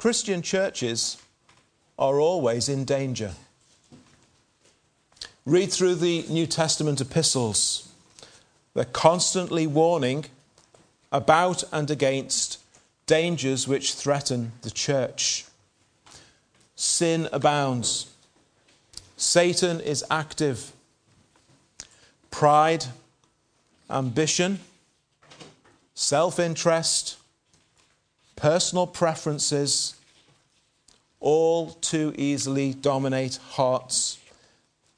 Christian churches are always in danger. Read through the New Testament epistles. They're constantly warning about and against dangers which threaten the church. Sin abounds. Satan is active. Pride, ambition, self interest, personal preferences all too easily dominate hearts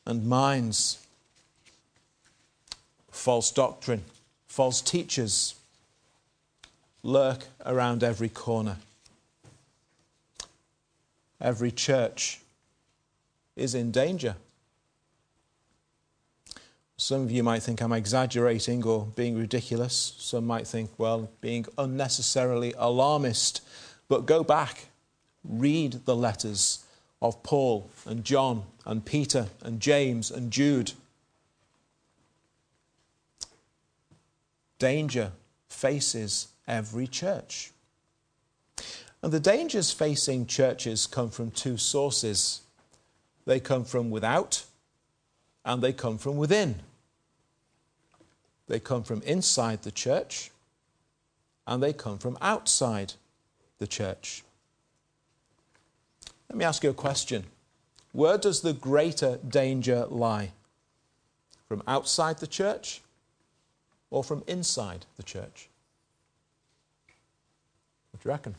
and minds. False doctrine, false teachers lurk around every corner. Every church is in danger. Some of you might think I'm exaggerating or being ridiculous. Some might think, well, being unnecessarily alarmist. But go back, read the letters of Paul and John and Peter and James and Jude. Danger faces every church. And the dangers facing churches come from two sources they come from without and they come from within. They come from inside the church and they come from outside the church. Let me ask you a question. Where does the greater danger lie? From outside the church or from inside the church? What do you reckon?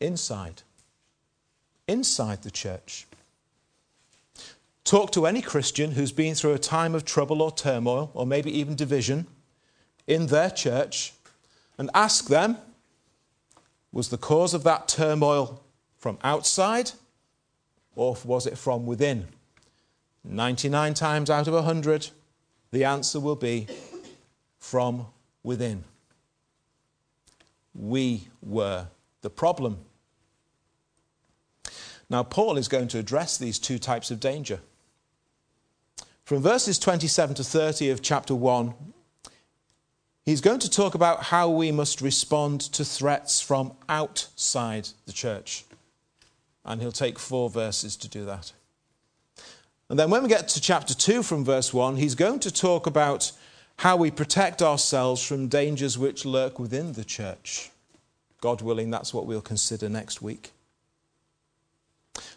Inside. Inside the church. Talk to any Christian who's been through a time of trouble or turmoil, or maybe even division, in their church, and ask them was the cause of that turmoil from outside, or was it from within? 99 times out of 100, the answer will be from within. We were the problem. Now, Paul is going to address these two types of danger. From verses 27 to 30 of chapter 1, he's going to talk about how we must respond to threats from outside the church. And he'll take four verses to do that. And then when we get to chapter 2 from verse 1, he's going to talk about how we protect ourselves from dangers which lurk within the church. God willing, that's what we'll consider next week.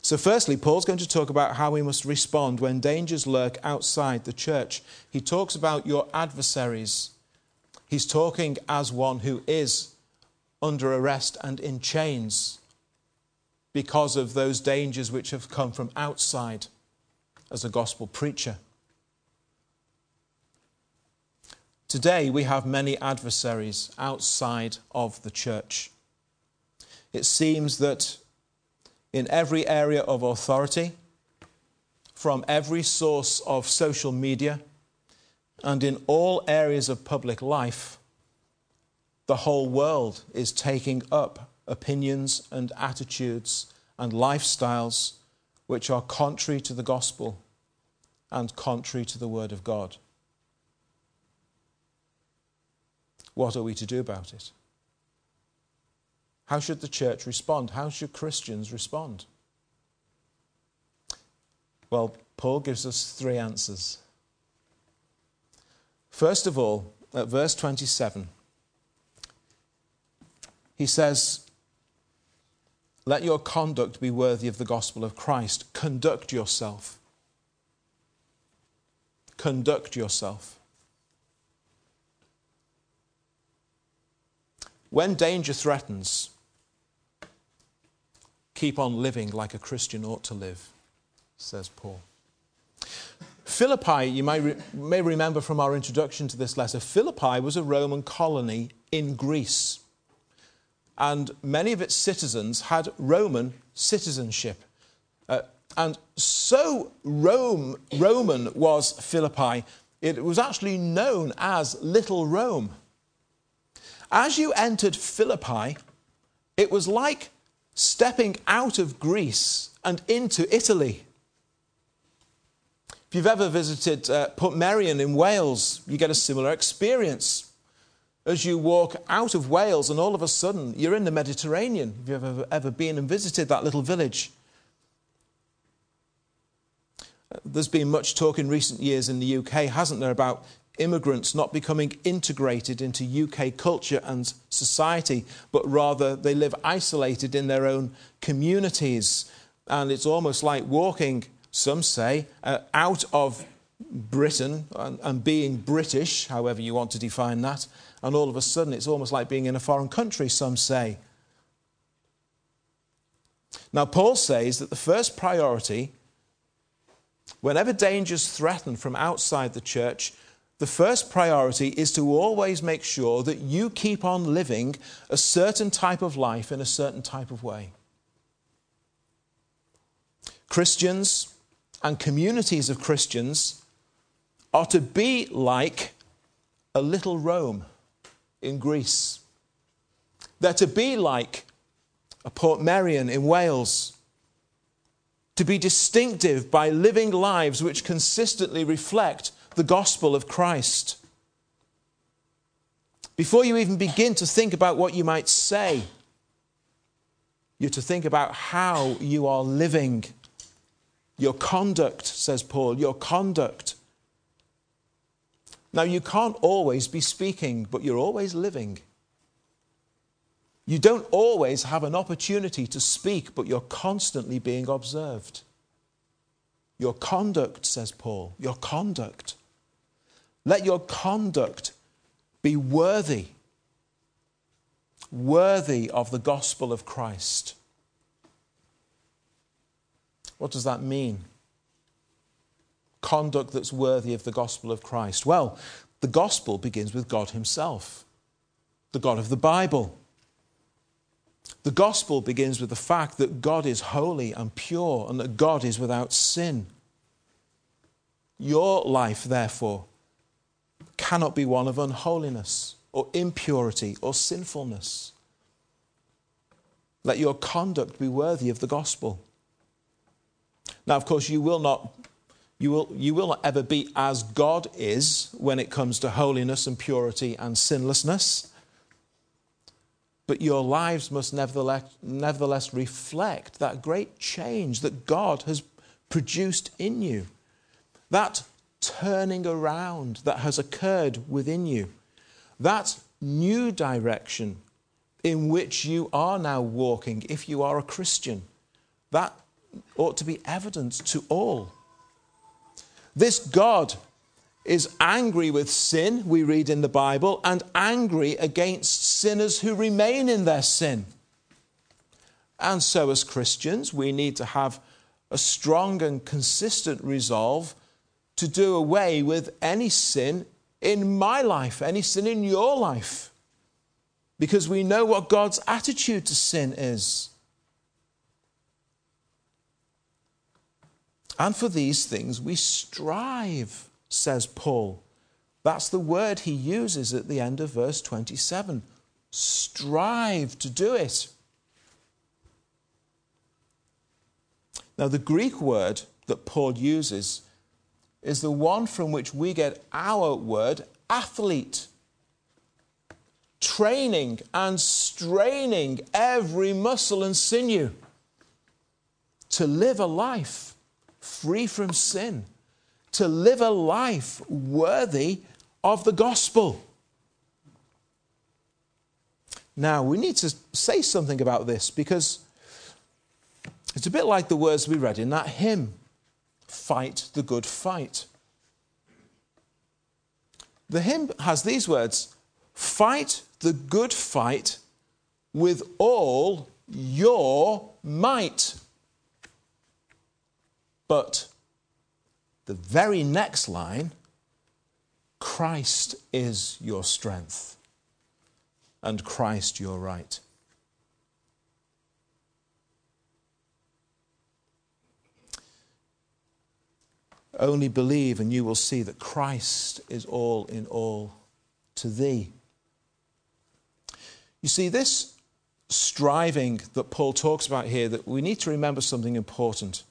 So, firstly, Paul's going to talk about how we must respond when dangers lurk outside the church. He talks about your adversaries. He's talking as one who is under arrest and in chains because of those dangers which have come from outside as a gospel preacher. Today, we have many adversaries outside of the church. It seems that in every area of authority, from every source of social media, and in all areas of public life, the whole world is taking up opinions and attitudes and lifestyles which are contrary to the gospel and contrary to the word of God. What are we to do about it? How should the church respond? How should Christians respond? Well, Paul gives us three answers. First of all, at verse 27, he says, Let your conduct be worthy of the gospel of Christ. Conduct yourself. Conduct yourself. When danger threatens, keep on living like a Christian ought to live, says Paul. Philippi, you may, re- may remember from our introduction to this letter, Philippi was a Roman colony in Greece. And many of its citizens had Roman citizenship. Uh, and so Rome, Roman was Philippi, it was actually known as Little Rome. As you entered Philippi, it was like stepping out of Greece and into Italy. If you've ever visited uh, in Wales, you get a similar experience. as you walk out of Wales and all of a sudden you're in the Mediterranean. If you've ever, ever been and visited that little village, there's been much talk in recent years in the UK, hasn't there, about immigrants not becoming integrated into UK culture and society, but rather they live isolated in their own communities. And it's almost like walking, some say, uh, out of Britain and, and being British, however you want to define that, and all of a sudden it's almost like being in a foreign country, some say. Now, Paul says that the first priority, whenever dangers threaten from outside the church, the first priority is to always make sure that you keep on living a certain type of life in a certain type of way. Christians and communities of Christians are to be like a little Rome in Greece. They're to be like a Port Portmeirion in Wales. To be distinctive by living lives which consistently reflect the gospel of Christ. Before you even begin to think about what you might say, you're to think about how you are living. Your conduct, says Paul, your conduct. Now, you can't always be speaking, but you're always living. You don't always have an opportunity to speak, but you're constantly being observed. Your conduct, says Paul, your conduct. Let your conduct be worthy, worthy of the gospel of Christ. What does that mean? Conduct that's worthy of the gospel of Christ. Well, the gospel begins with God Himself, the God of the Bible. The gospel begins with the fact that God is holy and pure and that God is without sin. Your life, therefore, cannot be one of unholiness or impurity or sinfulness. Let your conduct be worthy of the gospel. Now, of course, you will not. You will, you will not ever be as God is when it comes to holiness and purity and sinlessness. But your lives must nevertheless, nevertheless reflect that great change that God has produced in you. That turning around that has occurred within you. That new direction in which you are now walking, if you are a Christian, that ought to be evident to all. This God is angry with sin, we read in the Bible, and angry against sinners who remain in their sin. And so, as Christians, we need to have a strong and consistent resolve to do away with any sin in my life, any sin in your life, because we know what God's attitude to sin is. And for these things we strive, says Paul. That's the word he uses at the end of verse 27. Strive to do it. Now, the Greek word that Paul uses is the one from which we get our word athlete. Training and straining every muscle and sinew to live a life free from sin, to live a life worthy of the gospel. Now, we need to say something about this because it's a bit like the words we read in that hymn fight the good fight. The hymn has these words Fight the good fight with all your might. But the very next line Christ is your strength, and Christ your right. Only believe, and you will see that Christ is all in all to thee. You see, this striving that Paul talks about here, that we need to remember something important.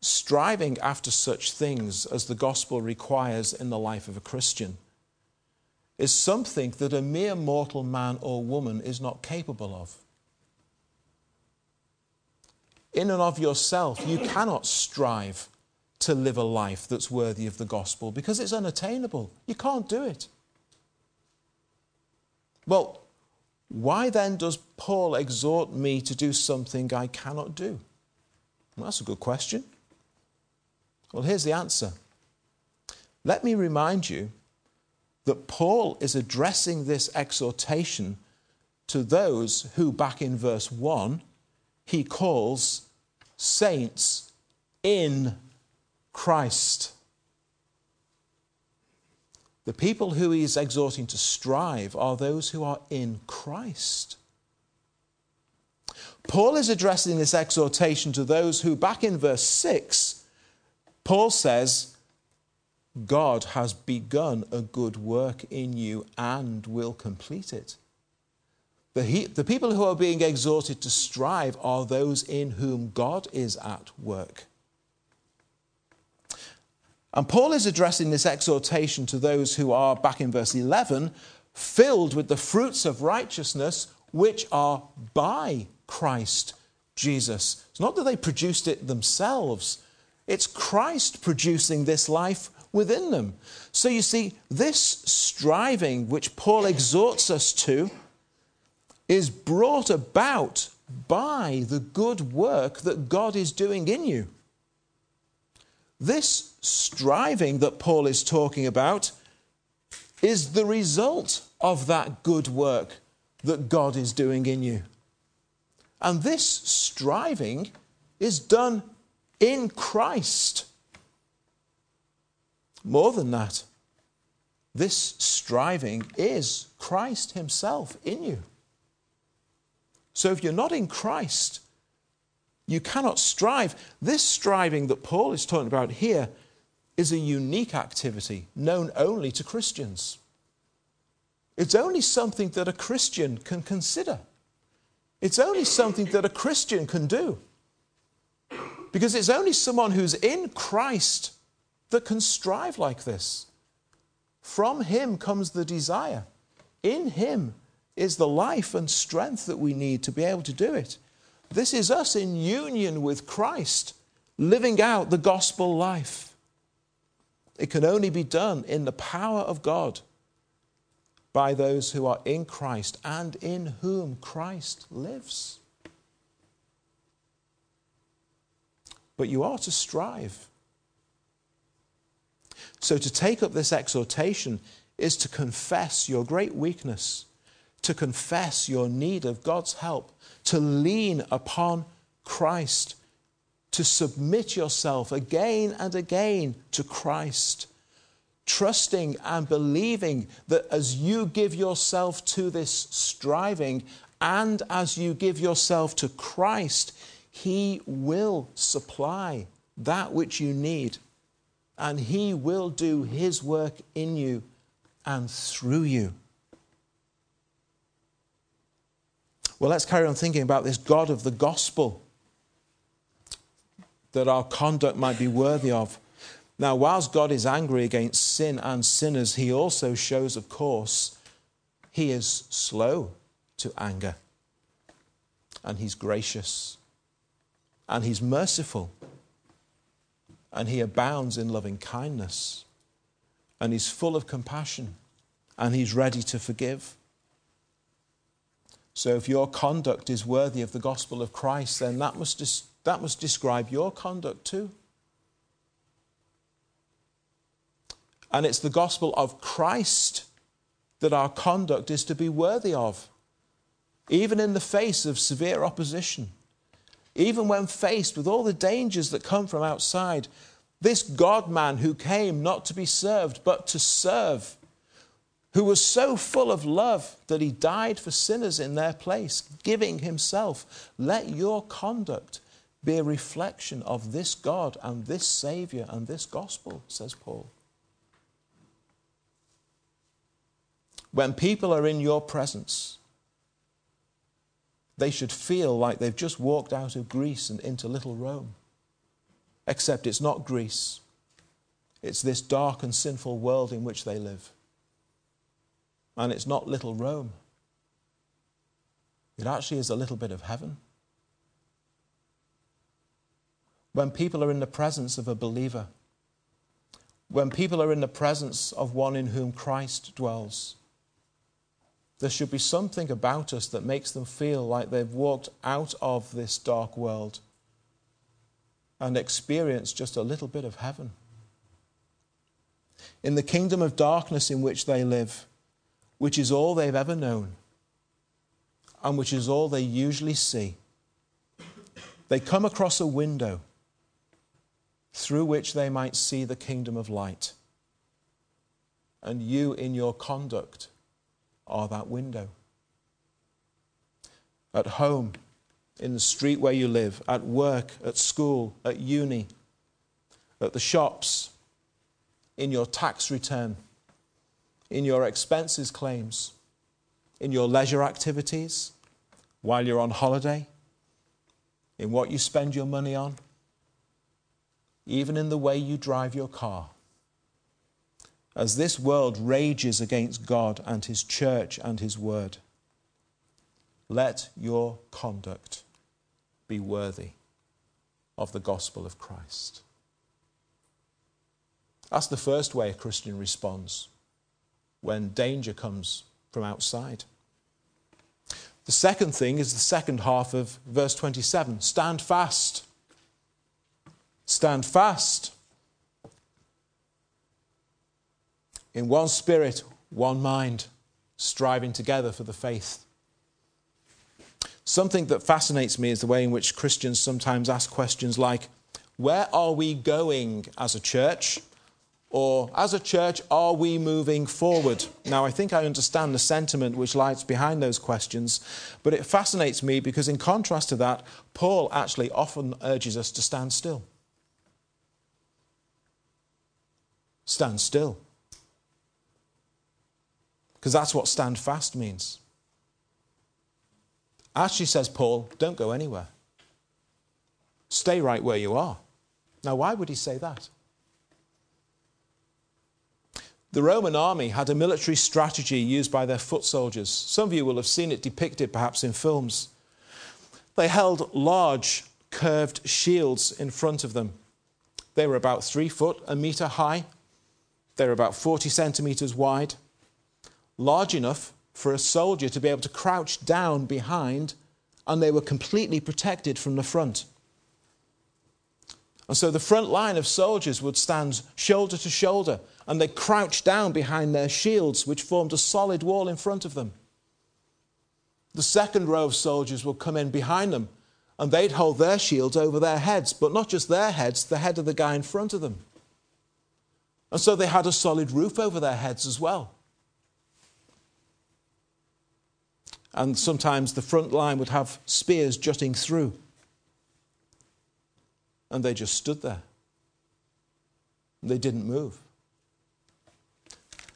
Striving after such things as the gospel requires in the life of a Christian is something that a mere mortal man or woman is not capable of. In and of yourself, you cannot strive to live a life that's worthy of the gospel because it's unattainable. You can't do it. Well, why then does Paul exhort me to do something I cannot do? Well, that's a good question. Well, here's the answer. Let me remind you that Paul is addressing this exhortation to those who, back in verse 1, he calls saints in Christ. The people who he is exhorting to strive are those who are in Christ. Paul is addressing this exhortation to those who, back in verse 6, Paul says, God has begun a good work in you and will complete it. The, he, the people who are being exhorted to strive are those in whom God is at work. And Paul is addressing this exhortation to those who are, back in verse 11, filled with the fruits of righteousness which are by Christ Jesus. It's not that they produced it themselves, it's Christ producing this life within them. So you see, this striving which Paul exhorts us to is brought about by the good work that God is doing in you. This striving that Paul is talking about is the result of that good work that God is doing in you. And this striving is done in Christ. More than that, this striving is Christ Himself in you. So if you're not in Christ, you cannot strive. This striving that Paul is talking about here is a unique activity known only to Christians. It's only something that a Christian can consider. It's only something that a Christian can do. Because it's only someone who's in Christ that can strive like this. From Him comes the desire. In Him is the life and strength that we need to be able to do it. This is us in union with Christ, living out the gospel life. It can only be done in the power of God by those who are in Christ and in whom Christ lives. But you are to strive. So, to take up this exhortation is to confess your great weakness, to confess your need of God's help, to lean upon Christ, to submit yourself again and again to Christ, trusting and believing that as you give yourself to this striving and as you give yourself to Christ, He will supply that which you need and He will do His work in you and through you. Well, let's carry on thinking about this God of the gospel that our conduct might be worthy of. Now, whilst God is angry against sin and sinners, he also shows, of course, he is slow to anger. And he's gracious. And he's merciful. And he abounds in loving kindness. And he's full of compassion. And he's ready to forgive. So, if your conduct is worthy of the gospel of Christ, then that must, that must describe your conduct too. And it's the gospel of Christ that our conduct is to be worthy of, even in the face of severe opposition, even when faced with all the dangers that come from outside. This God man who came not to be served, but to serve who was so full of love that he died for sinners in their place, giving himself. Let your conduct be a reflection of this God and this Savior and this gospel, says Paul. When people are in your presence, they should feel like they've just walked out of Greece and into little Rome. Except it's not Greece, it's this dark and sinful world in which they live. And it's not little Rome, it actually is a little bit of heaven. When people are in the presence of a believer, when people are in the presence of one in whom Christ dwells, there should be something about us that makes them feel like they've walked out of this dark world and experienced just a little bit of heaven. In the kingdom of darkness in which they live, which is all they've ever known, and which is all they usually see, they come across a window through which they might see the kingdom of light. And you, in your conduct, are that window. At home, in the street where you live, at work, at school, at uni, at the shops, in your tax return, in your expenses claims, in your leisure activities, while you're on holiday, in what you spend your money on, even in the way you drive your car. As this world rages against God and His church and His word, let your conduct be worthy of the gospel of Christ. That's the first way a Christian responds when danger comes from outside. The second thing is the second half of verse 27 stand fast. Stand fast. In one spirit, one mind, striving together for the faith. Something that fascinates me is the way in which Christians sometimes ask questions like, Where are we going as a church? Or, as a church, are we moving forward? Now, I think I understand the sentiment which lies behind those questions, but it fascinates me because, in contrast to that, Paul actually often urges us to stand still. Stand still. Because that's what stand fast means. Actually, says Paul, don't go anywhere. Stay right where you are. Now, why would he say that? The Roman army had a military strategy used by their foot soldiers. Some of you will have seen it depicted perhaps in films. They held large curved shields in front of them. They were about three foot, a meter high. They were about 40 centimeters wide, large enough for a soldier to be able to crouch down behind, and they were completely protected from the front. And so the front line of soldiers would stand shoulder to shoulder, and they crouched down behind their shields, which formed a solid wall in front of them. The second row of soldiers would come in behind them, and they'd hold their shields over their heads, but not just their heads, the head of the guy in front of them. And so they had a solid roof over their heads as well. and sometimes the front line would have spears jutting through. And they just stood there. They didn't move.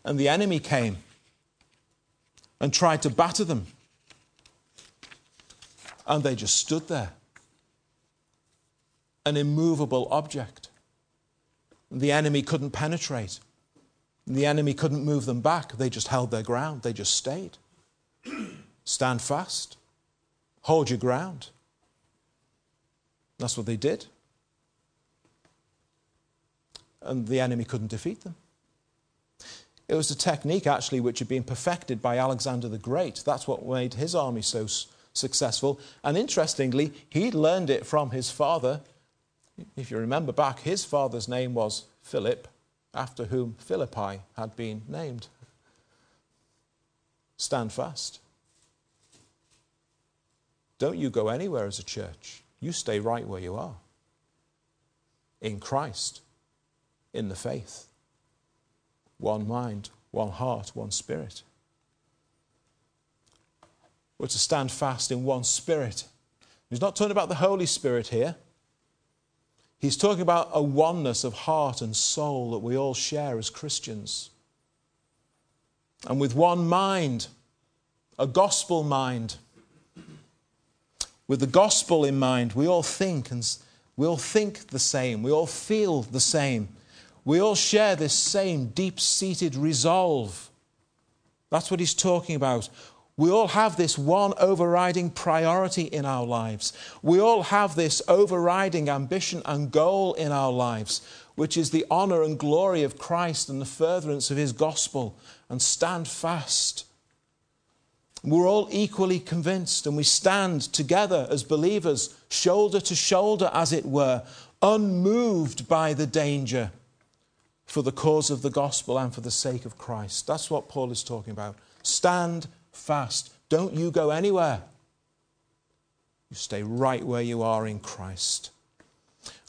And the enemy came and tried to batter them. And they just stood there. An immovable object. The enemy couldn't penetrate. The enemy couldn't move them back. They just held their ground. They just stayed. Stand fast. Hold your ground. That's what they did. And the enemy couldn't defeat them. It was a technique, actually, which had been perfected by Alexander the Great. That's what made his army so successful. And interestingly, he learned it from his father. If you remember back, his father's name was Philip, after whom Philippi had been named. Stand fast. Don't you go anywhere as a church. You stay right where you are. In Christ, in the faith. One mind, one heart, one spirit. We're to stand fast in one spirit. He's not talking about the Holy Spirit here. He's talking about a oneness of heart and soul that we all share as Christians. And with one mind, a gospel mind, with the gospel in mind, we all think and we all think the same. We all feel the same. We all share this same deep seated resolve. That's what he's talking about. We all have this one overriding priority in our lives. We all have this overriding ambition and goal in our lives, which is the honor and glory of Christ and the furtherance of his gospel, and stand fast. We're all equally convinced, and we stand together as believers, shoulder to shoulder, as it were, unmoved by the danger for the cause of the gospel and for the sake of Christ. That's what Paul is talking about. Stand fast. Don't you go anywhere. You stay right where you are in Christ.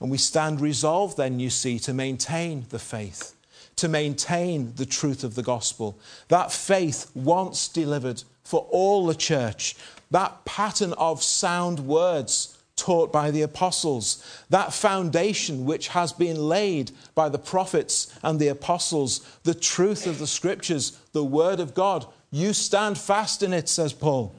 And we stand resolved, then, you see, to maintain the faith, to maintain the truth of the gospel. That faith once delivered for all the church, that pattern of sound words taught by the apostles, that foundation which has been laid by the prophets and the apostles, the truth of the scriptures, the word of God, you stand fast in it, says Paul.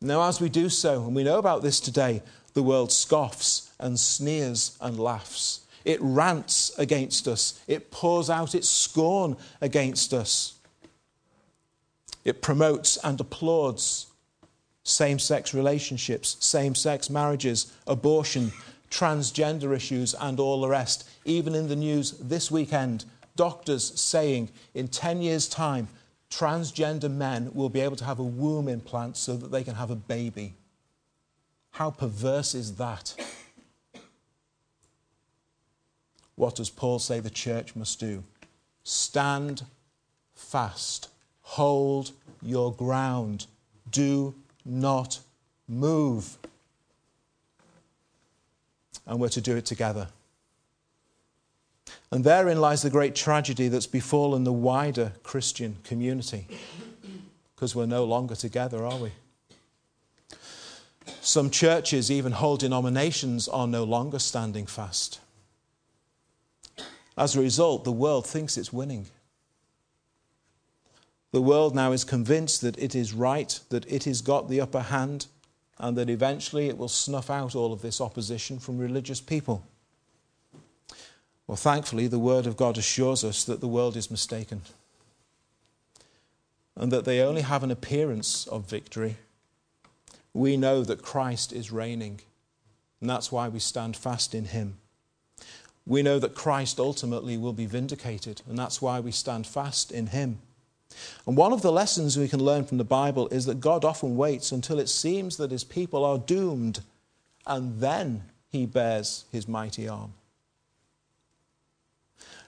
Now, as we do so, and we know about this today, the world scoffs and sneers and laughs. It rants against us. It pours out its scorn against us. It promotes and applauds same sex relationships, same sex marriages, abortion, transgender issues, and all the rest. Even in the news this weekend, doctors saying in 10 years' time, transgender men will be able to have a womb implant so that they can have a baby. How perverse is that? What does Paul say the church must do? Stand fast, hold your ground, do not move. And we're to do it together. And therein lies the great tragedy that's befallen the wider Christian community. Because we're no longer together, are we? Some churches, even whole denominations, are no longer standing fast. As a result, the world thinks it's winning. The world now is convinced that it is right, that it has got the upper hand, and that eventually it will snuff out all of this opposition from religious people. Well, thankfully, the Word of God assures us that the world is mistaken and that they only have an appearance of victory. We know that Christ is reigning, and that's why we stand fast in Him. We know that Christ ultimately will be vindicated, and that's why we stand fast in Him. And one of the lessons we can learn from the Bible is that God often waits until it seems that His people are doomed, and then He bears His mighty arm.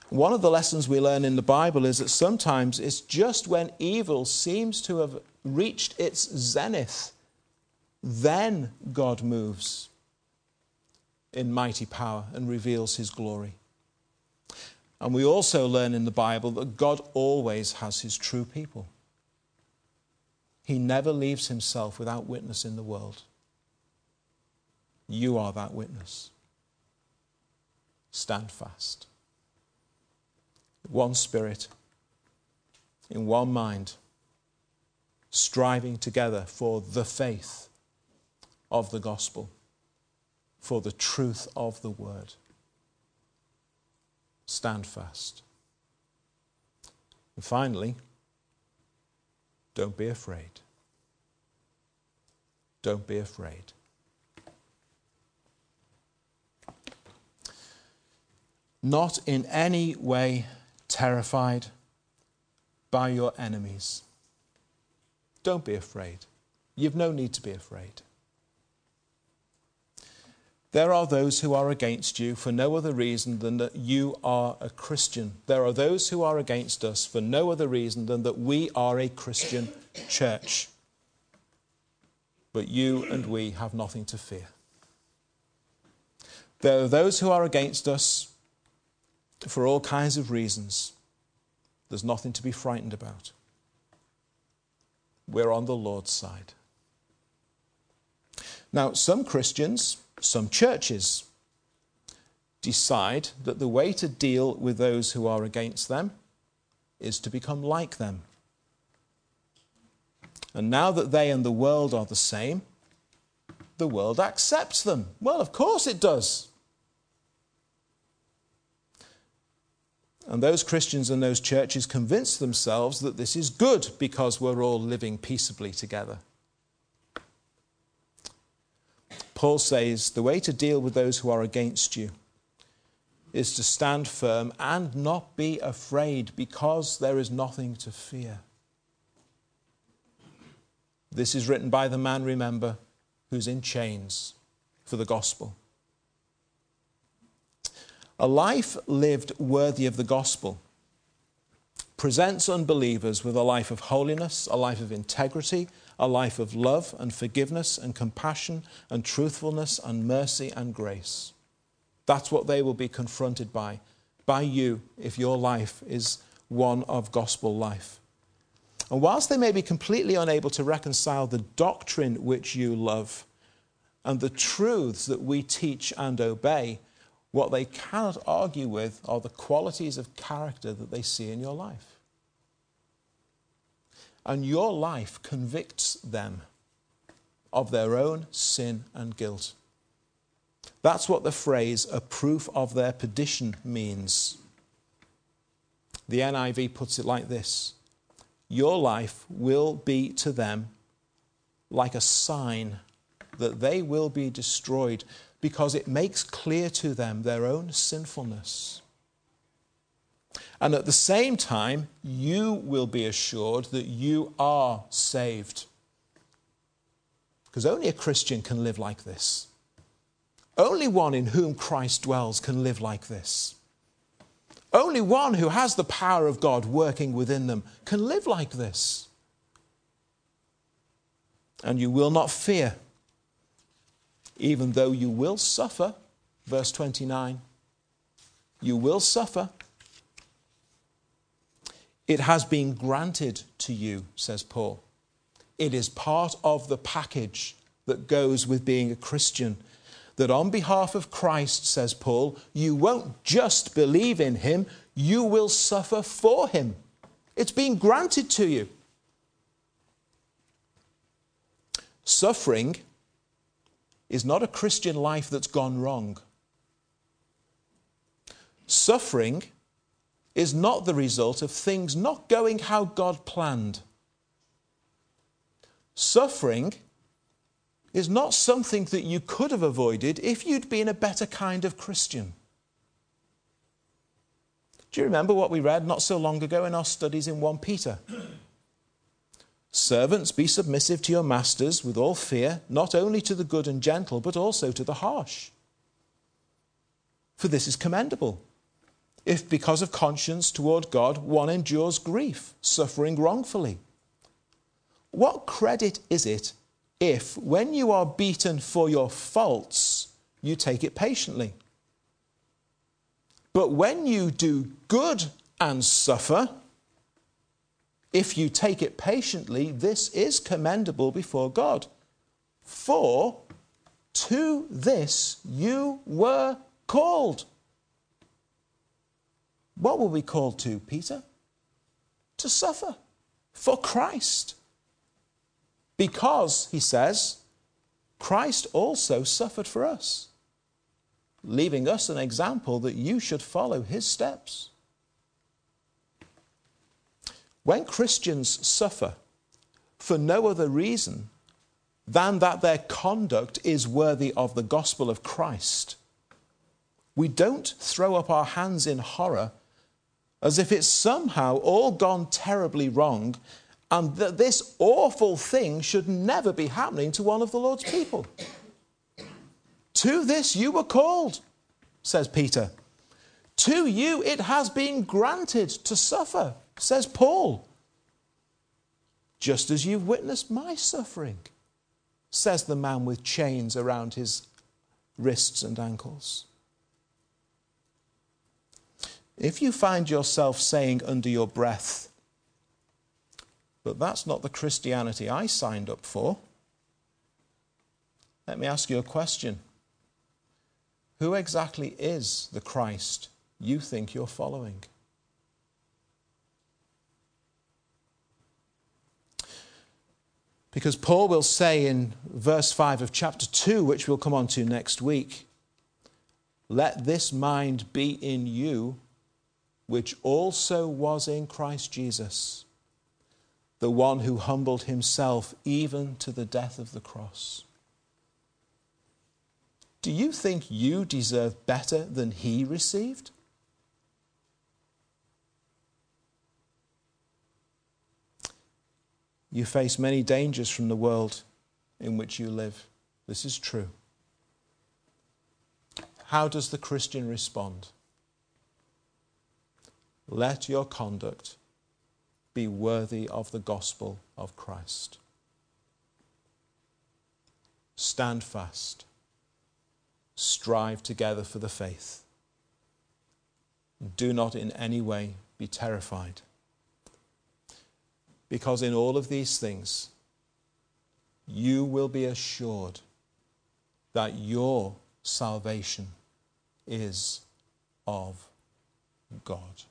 One of the lessons we learn in the Bible is that sometimes it's just when evil seems to have reached its zenith, then God moves in mighty power and reveals his glory. And we also learn in the Bible that God always has his true people. He never leaves himself without witness in the world. You are that witness. Stand fast one spirit, in one mind, striving together for the faith of the gospel, for the truth of the word. Stand fast. And finally, don't be afraid. Don't be afraid. Not in any way terrified by your enemies. Don't be afraid. You've no need to be afraid. There are those who are against you for no other reason than that you are a Christian. There are those who are against us for no other reason than that we are a Christian church. But you and we have nothing to fear. There are those who are against us for all kinds of reasons. There's nothing to be frightened about. We're on the Lord's side. Now, some Christians, some churches, decide that the way to deal with those who are against them is to become like them. And now that they and the world are the same, the world accepts them. Well, of course it does. And those Christians and those churches convince themselves that this is good because we're all living peaceably together. Paul says the way to deal with those who are against you is to stand firm and not be afraid because there is nothing to fear. This is written by the man, remember, who's in chains for the gospel. A life lived worthy of the gospel presents unbelievers with a life of holiness, a life of integrity, a life of love and forgiveness and compassion and truthfulness and mercy and grace. That's what they will be confronted by, by you, if your life is one of gospel life. And whilst they may be completely unable to reconcile the doctrine which you love and the truths that we teach and obey, what they cannot argue with are the qualities of character that they see in your life. And your life convicts them of their own sin and guilt. That's what the phrase a proof of their perdition means. The NIV puts it like this Your life will be to them like a sign that they will be destroyed because it makes clear to them their own sinfulness. And at the same time, you will be assured that you are saved. Because only a Christian can live like this. Only one in whom Christ dwells can live like this. Only one who has the power of God working within them can live like this. And you will not fear, even though you will suffer. Verse 29 You will suffer. It has been granted to you, says Paul. It is part of the package that goes with being a Christian that on behalf of Christ, says Paul, you won't just believe in him, you will suffer for him. It's been granted to you. Suffering is not a Christian life that's gone wrong. Suffering is not the result of things not going how God planned. Suffering is not something that you could have avoided if you'd been a better kind of Christian. Do you remember what we read not so long ago in our studies in 1 Peter? Servants, be submissive to your masters with all fear, not only to the good and gentle, but also to the harsh. For this is commendable. If because of conscience toward God one endures grief, suffering wrongfully. What credit is it if, when you are beaten for your faults, you take it patiently. But when you do good and suffer, if you take it patiently, this is commendable before God. For to this you were called. What were we called to, Peter? To suffer for Christ. Because, he says, Christ also suffered for us, leaving us an example that you should follow his steps. When Christians suffer for no other reason than that their conduct is worthy of the gospel of Christ, we don't throw up our hands in horror as if it's somehow all gone terribly wrong and that this awful thing should never be happening to one of the Lord's people. to this you were called, says Peter. To you it has been granted to suffer, says Paul. Just as you've witnessed my suffering, says the man with chains around his wrists and ankles. If you find yourself saying under your breath, but that's not the Christianity I signed up for. Let me ask you a question. Who exactly is the Christ you think you're following? Because Paul will say in verse 5 of chapter 2, which we'll come on to next week, let this mind be in you, which also was in Christ Jesus, the one who humbled himself even to the death of the cross. Do you think you deserve better than he received? You face many dangers from the world in which you live. This is true. How does the Christian respond? Let your conduct be worthy of the gospel of Christ. Stand fast. Strive together for the faith. Do not in any way be terrified. Because in all of these things, you will be assured that your salvation is of God.